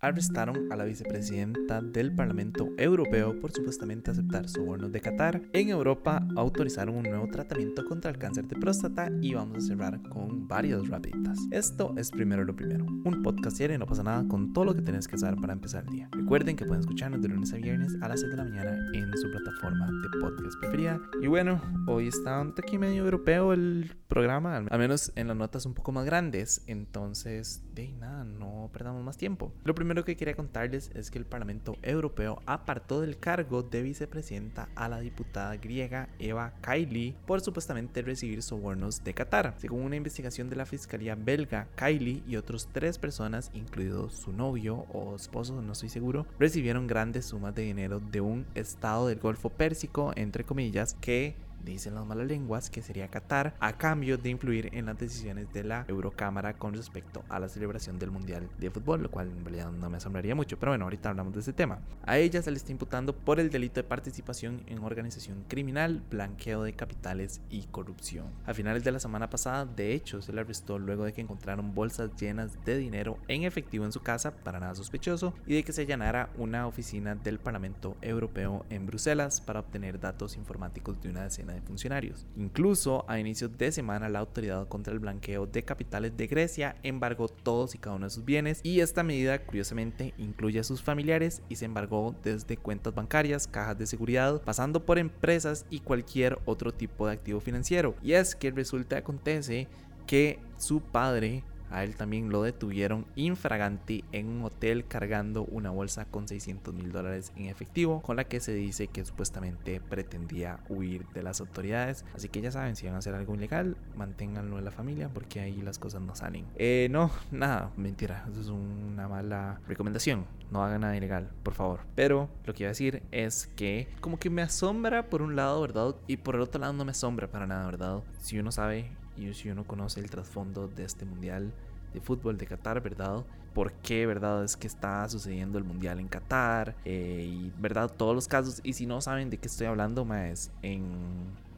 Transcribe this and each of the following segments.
arrestaron a la vicepresidenta del Parlamento Europeo por supuestamente aceptar sobornos de Qatar. En Europa autorizaron un nuevo tratamiento contra el cáncer de próstata y vamos a cerrar con varias rapiditas. Esto es primero lo primero, un podcast y no pasa nada con todo lo que tienes que saber para empezar el día. Recuerden que pueden escucharnos de lunes a viernes a las 6 de la mañana en su plataforma de podcast preferida. Y bueno, hoy está un aquí medio europeo el programa, al menos en las notas un poco más grandes, entonces de nada, no perdamos más tiempo. Lo primero primero que quería contarles es que el Parlamento Europeo apartó del cargo de vicepresidenta a la diputada griega Eva Kaili por supuestamente recibir sobornos de Qatar. Según una investigación de la Fiscalía belga, Kaili y otros tres personas, incluido su novio o esposo, no estoy seguro, recibieron grandes sumas de dinero de un estado del Golfo Pérsico, entre comillas, que dicen las malas lenguas, que sería Qatar, a cambio de influir en las decisiones de la Eurocámara con respecto a la celebración del Mundial de Fútbol, lo cual en realidad no me asombraría mucho, pero bueno, ahorita hablamos de ese tema. A ella se le está imputando por el delito de participación en organización criminal, blanqueo de capitales y corrupción. A finales de la semana pasada, de hecho, se le arrestó luego de que encontraron bolsas llenas de dinero en efectivo en su casa, para nada sospechoso, y de que se allanara una oficina del Parlamento Europeo en Bruselas para obtener datos informáticos de una decena de funcionarios. Incluso a inicios de semana la autoridad contra el blanqueo de capitales de Grecia embargó todos y cada uno de sus bienes y esta medida curiosamente incluye a sus familiares y se embargó desde cuentas bancarias, cajas de seguridad, pasando por empresas y cualquier otro tipo de activo financiero. Y es que resulta acontece que su padre a él también lo detuvieron infraganti en un hotel cargando una bolsa con 600 mil dólares en efectivo, con la que se dice que supuestamente pretendía huir de las autoridades. Así que ya saben, si van a hacer algo ilegal, manténganlo en la familia porque ahí las cosas no salen. Eh, no, nada, mentira, eso es una mala recomendación. No hagan nada ilegal, por favor. Pero lo que iba a decir es que como que me asombra por un lado, ¿verdad? Y por el otro lado no me asombra para nada, ¿verdad? Si uno sabe y si uno conoce el trasfondo de este mundial de fútbol de Qatar, ¿verdad? ¿Por qué, verdad? Es que está sucediendo el mundial en Qatar eh, y, ¿verdad? Todos los casos. Y si no saben de qué estoy hablando, más en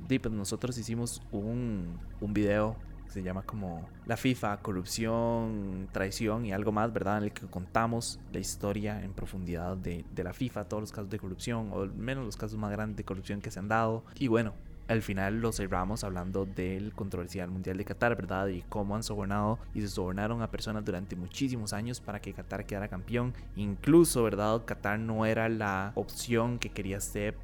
Deep, pues nosotros hicimos un, un video que se llama como La FIFA, corrupción, traición y algo más, ¿verdad? En el que contamos la historia en profundidad de, de la FIFA, todos los casos de corrupción, o al menos los casos más grandes de corrupción que se han dado. Y bueno, al final lo cerramos hablando del controversial Mundial de Qatar, ¿verdad? Y cómo han sobornado y se sobornaron a personas durante muchísimos años para que Qatar quedara campeón. Incluso, ¿verdad? Qatar no era la opción que quería Sepp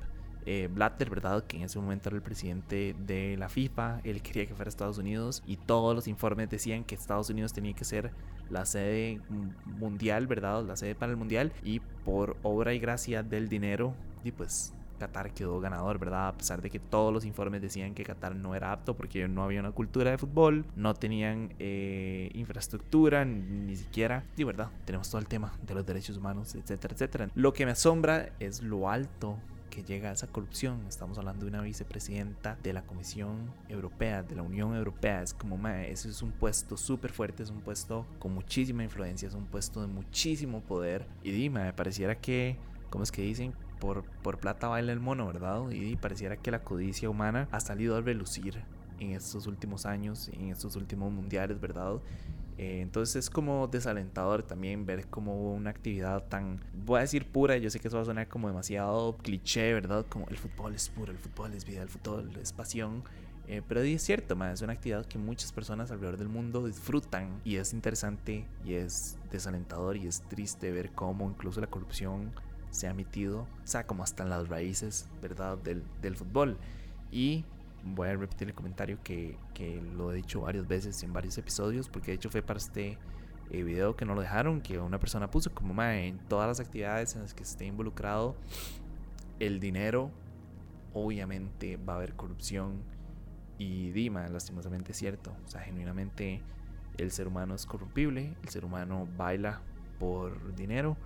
eh, Blatter, ¿verdad? Que en ese momento era el presidente de la FIFA. Él quería que fuera Estados Unidos y todos los informes decían que Estados Unidos tenía que ser la sede mundial, ¿verdad? La sede para el mundial y por obra y gracia del dinero, y pues Qatar quedó ganador, ¿verdad? A pesar de que todos los informes decían que Qatar no era apto porque no había una cultura de fútbol, no tenían eh, infraestructura, ni siquiera. Y verdad, tenemos todo el tema de los derechos humanos, etcétera, etcétera. Lo que me asombra es lo alto que llega a esa corrupción. Estamos hablando de una vicepresidenta de la Comisión Europea, de la Unión Europea. Es como, eso es un puesto súper fuerte, es un puesto con muchísima influencia, es un puesto de muchísimo poder. Y dime, me pareciera que, ¿cómo es que dicen? Por, plata baila el mono, ¿verdad? Y pareciera que la codicia humana ha salido a relucir en estos últimos años, en estos últimos mundiales, ¿verdad? Eh, entonces es como desalentador también ver como una actividad tan, voy a decir pura, yo sé que eso va a sonar como demasiado cliché, ¿verdad? Como el fútbol es puro, el fútbol es vida, el fútbol es pasión. Eh, pero es cierto, es una actividad que muchas personas alrededor del mundo disfrutan y es interesante y es desalentador y es triste ver cómo incluso la corrupción se ha metido, o sea, como hasta en las raíces, ¿verdad?, del, del fútbol. Y voy a repetir el comentario que, que, lo he dicho varias veces en varios episodios, porque de hecho fue para este eh, video que no lo dejaron, que una persona puso como, mae, en todas las actividades en las que esté involucrado el dinero, obviamente va a haber corrupción. Y Dima, lastimosamente es cierto, o sea, genuinamente el ser humano es corrompible, el ser humano baila por dinero.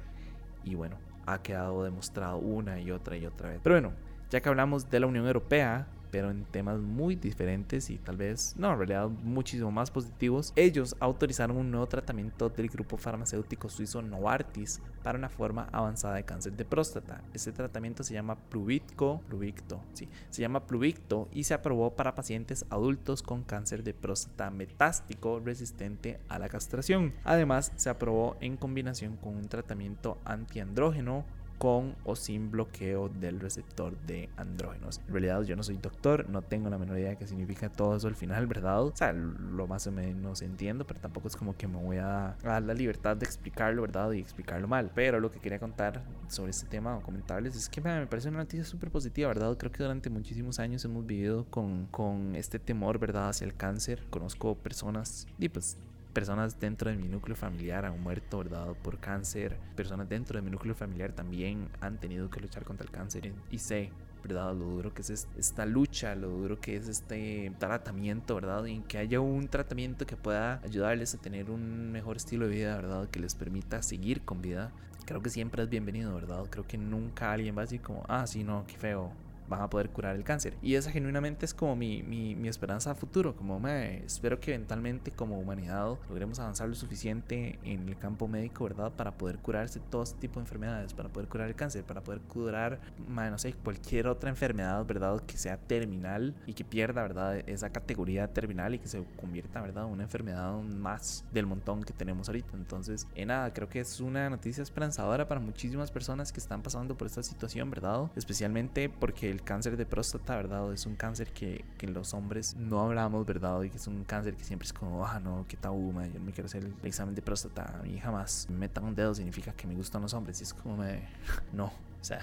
Y bueno, ha quedado demostrado una y otra y otra vez. Pero bueno, ya que hablamos de la Unión Europea, pero en temas muy diferentes y tal vez, no, en realidad muchísimo más positivos. Ellos autorizaron un nuevo tratamiento del grupo farmacéutico suizo Novartis para una forma avanzada de cáncer de próstata. Este tratamiento se llama Pluvicto, Pluvicto, sí, se llama Pluvicto y se aprobó para pacientes adultos con cáncer de próstata metástico resistente a la castración. Además, se aprobó en combinación con un tratamiento antiandrógeno con o sin bloqueo del receptor de andrógenos. En realidad yo no soy doctor, no tengo la menor idea de qué significa todo eso al final, ¿verdad? O sea, lo más o menos entiendo, pero tampoco es como que me voy a, dar la libertad de explicarlo, ¿verdad? Y explicarlo mal. Pero lo que quería contar sobre este tema o comentarles es que me parece una noticia súper positiva, ¿verdad? Creo que durante muchísimos años hemos vivido con, con este temor, ¿verdad? Hacia el cáncer. Conozco personas y pues personas dentro de mi núcleo familiar han muerto, ¿verdad? Por cáncer. Personas dentro de mi núcleo familiar también han tenido que luchar contra el cáncer. Y sé, ¿verdad? Lo duro que es esta lucha, lo duro que es este tratamiento, ¿verdad? Y en que haya un tratamiento que pueda ayudarles a tener un mejor estilo de vida, ¿verdad? Que les permita seguir con vida. Creo que siempre es bienvenido, ¿verdad? Creo que nunca alguien va a decir como, ah, sí, no, qué feo, van a poder curar el cáncer. Y esa genuinamente es como mi, mi, mi esperanza a futuro, como me espero que eventualmente como humanidad logremos avanzar lo suficiente en el campo médico, ¿verdad? Para poder curarse todo este tipo de enfermedades, para poder curar el cáncer, para poder curar, no sé, cualquier otra enfermedad, ¿verdad? Que sea terminal y que pierda, ¿verdad? Esa categoría terminal y que se convierta, ¿verdad? Una enfermedad más del montón que tenemos ahorita. Entonces, en nada, creo que es una noticia esperanzadora para muchísimas personas que están pasando por esta situación, ¿verdad? Especialmente porque el cáncer de próstata, ¿verdad? Es un cáncer que, que los hombres no hablamos, ¿verdad? Y que es un cáncer que siempre es como, ah, no, qué tabú, yo no me quiero hacer el examen de próstata. A mí jamás me metan un dedo significa que me gustan los hombres. Y es como, me... no, o sea,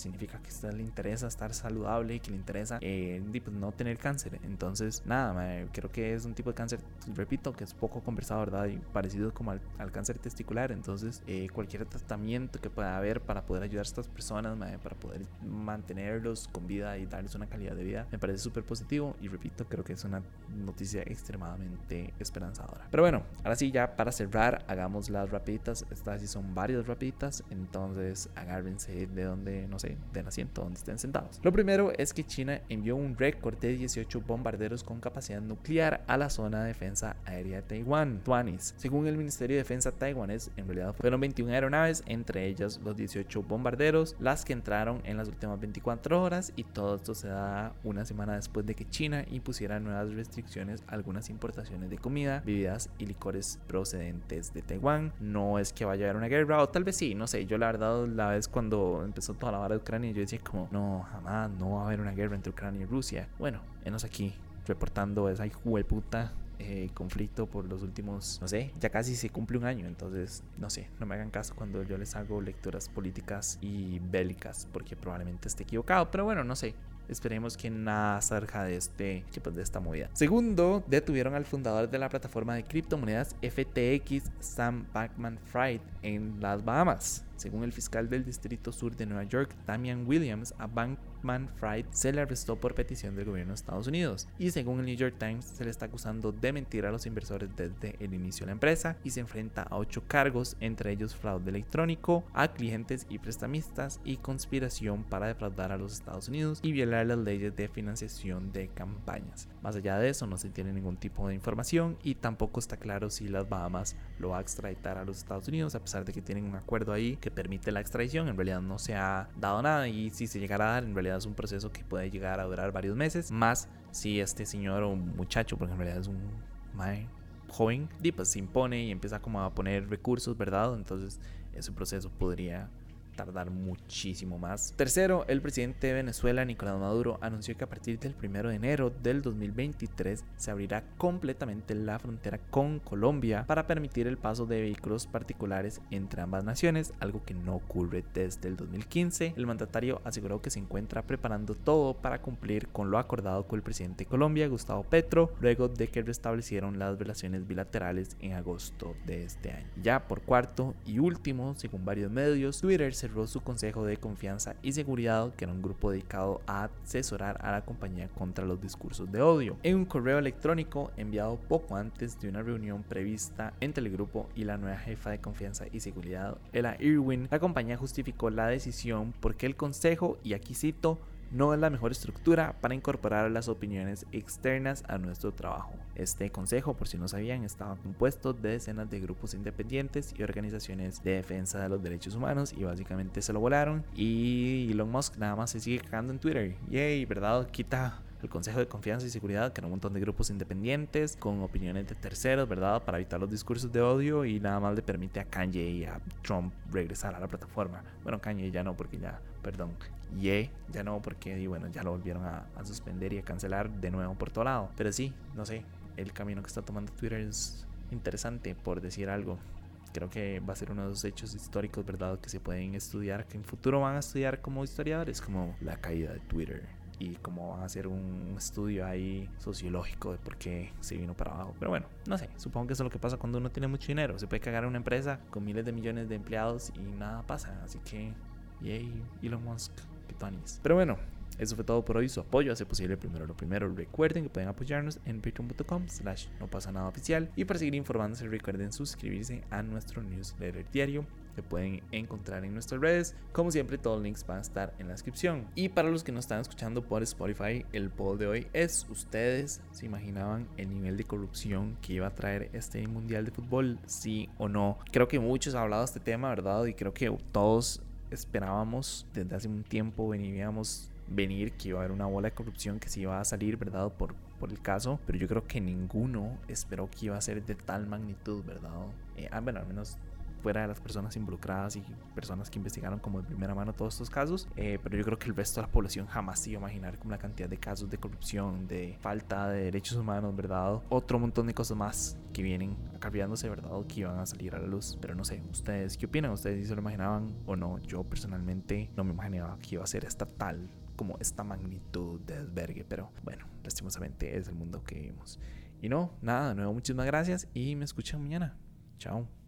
significa que le interesa estar saludable y que le interesa eh, pues, no tener cáncer. Entonces, nada, creo que es un tipo de cáncer, repito, que es poco conversado, ¿verdad? Y parecido como al, cáncer testicular. Entonces, eh, cualquier tratamiento que pueda haber para poder ayudar a estas personas, para poder mantenerlos con vida y darles una calidad de vida, me parece súper positivo. Y repito, creo que es una noticia extremadamente esperanzadora. Pero bueno, ahora sí, ya para cerrar, hagamos las rapiditas. Estas sí son varias rapiditas. Entonces, agárrense de donde, no sé, del asiento donde estén sentados. Lo primero es que China envió un récord de 18 bombarderos con capacidad nuclear a la zona de defensa aérea de Taiwán, Tuanis. Según el Ministerio de Defensa taiwanés, en realidad fueron 21 aeronaves, entre ellas los 18 bombarderos, las que entraron en las últimas 24 horas y todo esto se da una semana después de que China impusiera nuevas restricciones a algunas importaciones de comida, bebidas y licores procedentes de Taiwán. No es que vaya a haber una guerra, o tal vez sí, no sé, yo la verdad la vez cuando empezó toda la vara Ucrania, yo decía como, no, jamás, no va a haber una guerra entre Ucrania y Rusia. Bueno, enos aquí reportando esa puta eh, conflicto por los últimos, no sé, ya casi se cumple un año, entonces, no sé, no me hagan caso cuando yo les hago lecturas políticas y bélicas, porque probablemente esté equivocado, pero bueno, no sé, Esperemos que nada salga de, este, pues, de esta movida. Segundo, detuvieron al fundador de la plataforma de criptomonedas FTX, Sam Backman Fried, en las Bahamas. Según el fiscal del Distrito Sur de Nueva York, Damian Williams, a Bankman Fried se le arrestó por petición del gobierno de Estados Unidos. Y según el New York Times, se le está acusando de mentir a los inversores desde el inicio de la empresa y se enfrenta a ocho cargos, entre ellos fraude electrónico a clientes y prestamistas y conspiración para defraudar a los Estados Unidos y violar las leyes de financiación de campañas. Más allá de eso, no se tiene ningún tipo de información y tampoco está claro si las Bahamas lo va a extraditar a los Estados Unidos, a pesar de que tienen un acuerdo ahí que permite la extradición. En realidad no se ha dado nada y si se llegara a dar, en realidad es un proceso que puede llegar a durar varios meses. Más si este señor o muchacho, porque en realidad es un mae joven, pues se impone y empieza como a poner recursos, ¿verdad? Entonces ese proceso podría tardar muchísimo más. Tercero, el presidente de Venezuela, Nicolás Maduro, anunció que a partir del 1 de enero del 2023 se abrirá completamente la frontera con Colombia para permitir el paso de vehículos particulares entre ambas naciones, algo que no ocurre desde el 2015. El mandatario aseguró que se encuentra preparando todo para cumplir con lo acordado con el presidente de Colombia, Gustavo Petro, luego de que restablecieron las relaciones bilaterales en agosto de este año. Ya por cuarto y último, según varios medios, Twitter su consejo de confianza y seguridad, que era un grupo dedicado a asesorar a la compañía contra los discursos de odio. En un correo electrónico enviado poco antes de una reunión prevista entre el grupo y la nueva jefa de confianza y seguridad, Ella Irwin, la compañía justificó la decisión porque el consejo, y aquí cito, no es la mejor estructura para incorporar las opiniones externas a nuestro trabajo. Este consejo, por si no sabían, estaba compuesto de decenas de grupos independientes y organizaciones de defensa de los derechos humanos y básicamente se lo volaron y Elon Musk nada más se sigue cagando en Twitter. Yay, ¿verdad? Quita el Consejo de Confianza y Seguridad, que era un montón de grupos independientes con opiniones de terceros, ¿verdad? Para evitar los discursos de odio y nada más le permite a Kanye y a Trump regresar a la plataforma. Bueno, Kanye ya no, porque ya, perdón, Ye ya no, porque y bueno, ya lo volvieron a, a suspender y a cancelar de nuevo por todo lado. Pero sí, no sé, el camino que está tomando Twitter es interesante, por decir algo creo que va a ser uno de los hechos históricos, ¿verdad? Que se pueden estudiar, que en futuro van a estudiar como historiadores, como la caída de Twitter, y a hacer un estudio ahí sociológico de por qué se vino para abajo. Pero bueno, no sé, supongo que eso es lo que pasa cuando uno tiene mucho dinero. Se puede cagar una empresa con miles de millones de empleados y nada pasa. Así que, yay, Elon Musk, que tonis. Pero bueno, eso fue todo por hoy. Su apoyo hace posible primero lo primero. Recuerden que pueden apoyarnos en patreon.com slash no pasa nada oficial. Y para seguir informándose recuerden suscribirse a nuestro newsletter diario que pueden encontrar en nuestras redes. Como siempre, todos los links van a estar en la descripción. Y para los que nos están escuchando por Spotify, el poll de hoy es: ¿Ustedes se imaginaban el nivel de corrupción que iba a traer este mundial de fútbol? ¿Sí o no? Creo que muchos han hablado de este tema, ¿verdad? Y creo que todos esperábamos desde hace un tiempo, veníamos venir que iba a haber una bola de corrupción que se iba a salir, ¿verdad? Por, por el caso, pero yo creo que ninguno esperó que iba a ser de tal magnitud, ¿verdad? Eh, ah, bueno, al menos fuera de las personas involucradas y personas que investigaron como de primera mano todos estos casos, eh, pero yo creo que el resto de la población jamás se iba a imaginar como la cantidad de casos de corrupción, de falta de derechos humanos, ¿verdad? Otro montón de cosas más que vienen acarreándose, ¿verdad? Que iban a salir a la luz. Pero no sé, ¿ustedes qué opinan? ¿Ustedes si se lo imaginaban o no? Yo personalmente no me imaginaba que iba a ser esta tal como esta magnitud de desvergue, pero bueno, lastimosamente es el mundo que vivimos. Y no, nada, de nuevo, muchísimas gracias y me escuchan mañana. Chao.